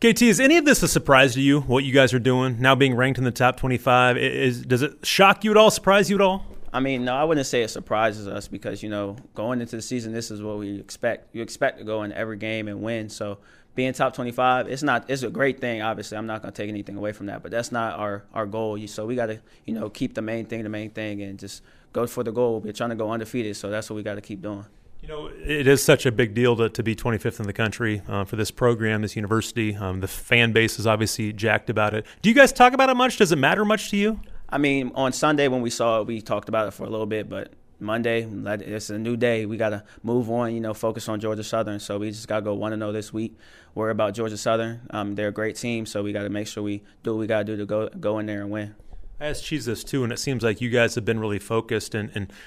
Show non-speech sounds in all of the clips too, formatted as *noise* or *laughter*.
KT, is any of this a surprise to you? What you guys are doing now, being ranked in the top twenty-five, is does it shock you at all? Surprise you at all? I mean, no, I wouldn't say it surprises us because you know going into the season, this is what we expect. You expect to go in every game and win. So being top 25, it's not it's a great thing. Obviously, I'm not going to take anything away from that, but that's not our our goal. So we got to you know keep the main thing the main thing and just go for the goal. We're trying to go undefeated, so that's what we got to keep doing. You know, it is such a big deal to, to be 25th in the country uh, for this program, this university. Um, the fan base is obviously jacked about it. Do you guys talk about it much? Does it matter much to you? I mean, on Sunday when we saw it, we talked about it for a little bit, but Monday, it's a new day. We got to move on, you know, focus on Georgia Southern. So we just got to go 1 0 this week. Worry about Georgia Southern. Um, they're a great team, so we got to make sure we do what we got to do to go go in there and win. I asked Cheese this too, and it seems like you guys have been really focused and, and –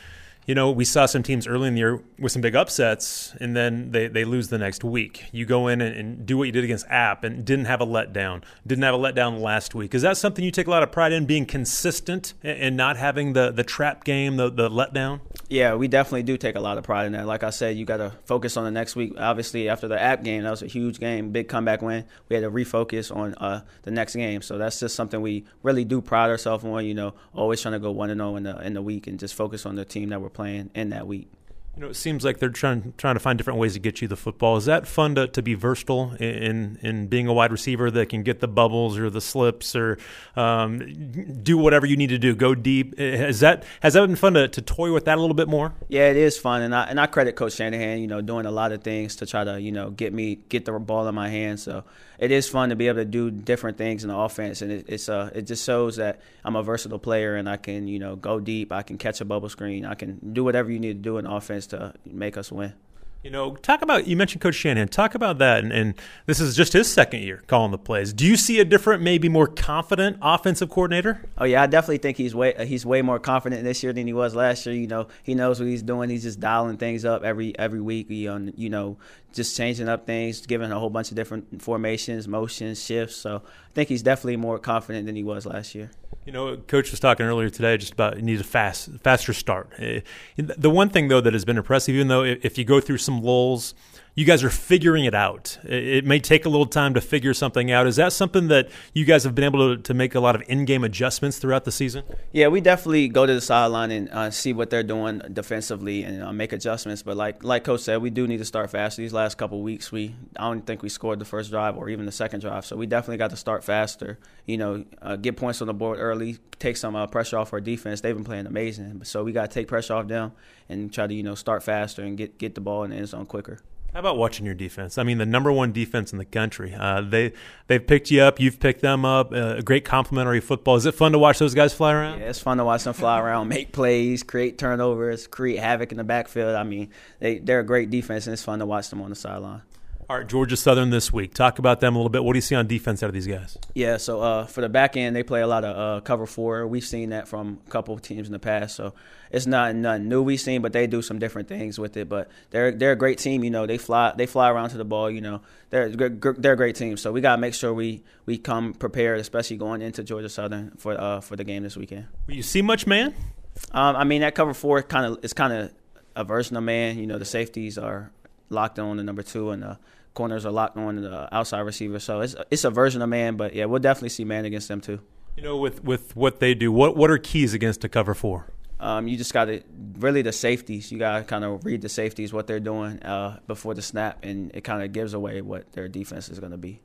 you know, we saw some teams early in the year with some big upsets, and then they, they lose the next week. You go in and, and, do what you did against App and didn't have a letdown. Didn't have a letdown last week. Is that something you take a lot of pride in, being consistent and not having the, the trap game, the, the letdown? Yeah, we definitely do take a lot of pride in that. Like I said, you got to focus on the next week. Obviously, after the App game, that was a huge game, big comeback win. We had to refocus on uh, the next game. So that's just something we really do pride ourselves on, you know, always trying to go 1 and 0 in the, in the week and just focus on the team that we're playing in that week. You know, it seems like they're trying trying to find different ways to get you the football. Is that fun to, to be versatile in in being a wide receiver that can get the bubbles or the slips or um, do whatever you need to do, go deep? Has that has that been fun to, to toy with that a little bit more? Yeah, it is fun, and I and I credit Coach Shanahan. You know, doing a lot of things to try to you know get me get the ball in my hands. So it is fun to be able to do different things in the offense, and it, it's uh it just shows that I'm a versatile player and I can you know go deep. I can catch a bubble screen. I can do whatever you need to do in offense to make us win. You know, talk about you mentioned Coach Shanahan. Talk about that, and, and, this is just his second year calling the plays. Do you see a different, maybe more confident offensive coordinator? Oh yeah, I definitely think he's way he's way more confident this year than he was last year. You know, he knows what he's doing. He's just dialing things up every every week. Um, you know, just changing up things, giving a whole bunch of different formations, motions, shifts. So I think he's definitely more confident than he was last year. You know, Coach was talking earlier today just about you need a fast, faster start. Eh, the one thing though that has been impressive, even though if you go through some lulls, you guys are figuring it out. It may take a little time to figure something out. Is that something that you guys have been able to, to make a lot of in-game adjustments throughout the season? Yeah, we definitely go to the sideline and uh, see what they're doing defensively and uh, make adjustments. But like like Coach said, we do need to start fast. These last couple weeks, we I don't think we scored the first drive or even the second drive. So we definitely got to start faster. You know, uh, get points on the board early, take some uh, pressure off our defense. They've been playing amazing, so we got to take pressure off them and try to you know start faster and get get the ball in the end zone quicker. How about watching your defense? I mean, the number one defense in the country. Uh, they they've picked you up. You've picked them up. Uh, great complementary football. Is it fun to watch those guys fly around? Yeah, it's fun to watch them fly around, make plays, create turnovers, create havoc in the backfield. I mean, they they're a great defense, and it's fun to watch them on the sideline. All right, Georgia Southern this week. Talk about them a little bit. What do you see on defense out of these guys? Yeah, so uh, for the back end, they play a lot of uh, cover four. We've seen that from a couple of teams in the past, so it's not nothing new we've seen, but they do some different things with it. But they're they're a great team. You know, they fly they fly around to the ball. You know, they're they're a great team. So we gotta make sure we we come prepared, especially going into Georgia Southern for uh, for the game this weekend. Will you see much man? Um, I mean, that cover four kind of is kind of a version of man. You know, the safeties are locked on the number two and the corners are locked on the outside receiver. So it's it's a version of man, but yeah, we'll definitely see man against them too. You know, with with what they do, what what are keys against a cover four? Um, you just got to really the safeties. You got to kind of read the safeties what they're doing uh, before the snap, and it kind of gives away what their defense is going to be.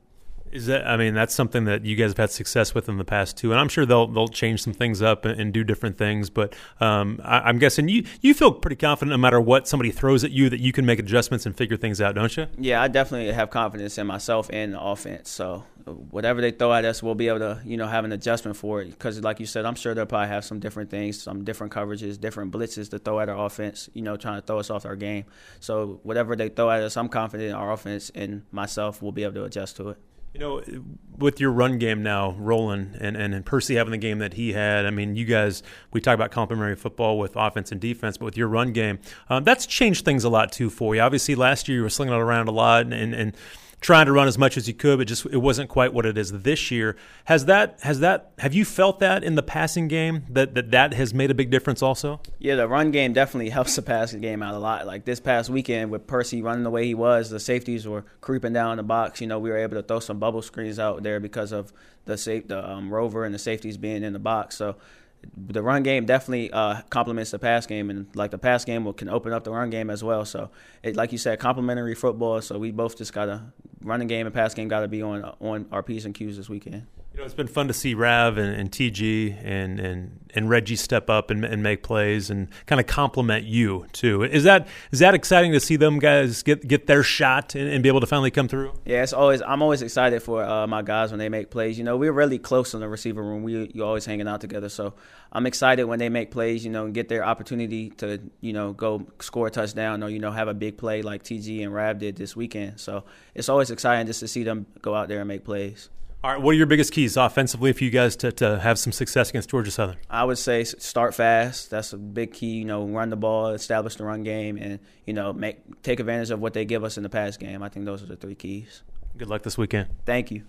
Is that? I mean, that's something that you guys have had success with in the past too, and I'm sure they'll they'll change some things up and, and do different things. But um, I, am guessing you you feel pretty confident no matter what somebody throws at you that you can make adjustments and figure things out, don't you? Yeah, I definitely have confidence in myself and the offense. So whatever they throw at us, we'll be able to you know have an adjustment for it. Because like you said, I'm sure they'll probably have some different things, some different coverages, different blitzes to throw at our offense. You know, trying to throw us off our game. So whatever they throw at us, I'm confident in our offense and myself will be able to adjust to it. You know, with your run game now rolling and, and, and Percy having the game that he had, I mean, you guys, we talk about complementary football with offense and defense, but with your run game, um, that's changed things a lot too for you. Obviously, last year you were slinging it around a lot and, and trying to run as much as you could, but just it wasn't quite what it is this year. Has that has that have you felt that in the passing game that that, that has made a big difference also? Yeah, the run game definitely *laughs* helps the passing game out a lot. Like this past weekend with Percy running the way he was, the safeties were creeping down the box. You know, we were able to throw some bubble screens out there because of the safe the um, rover and the safeties being in the box. So the run game definitely uh, complements the pass game, and like the pass game will, can open up the run game as well. So, it, like you said, complementary football. So we both just gotta running game and pass game got to be on on our p's and q's this weekend. You know, it's been fun to see Rav and, and TG and, and and Reggie step up and, and make plays and kind of complement you too. Is that is that exciting to see them guys get get their shot and, and be able to finally come through? Yeah, it's always I'm always excited for uh, my guys when they make plays. You know, we're really close in the receiver room. We you always hanging out together, so I'm excited when they make plays. You know, and get their opportunity to you know go score a touchdown or you know have a big play like TG and Rav did this weekend. So it's always exciting just to see them go out there and make plays. All right, what are your biggest keys offensively for you guys to, to have some success against Georgia Southern? I would say start fast. That's a big key. You know, run the ball, establish the run game, and you know, make take advantage of what they give us in the pass game. I think those are the three keys. Good luck this weekend. Thank you.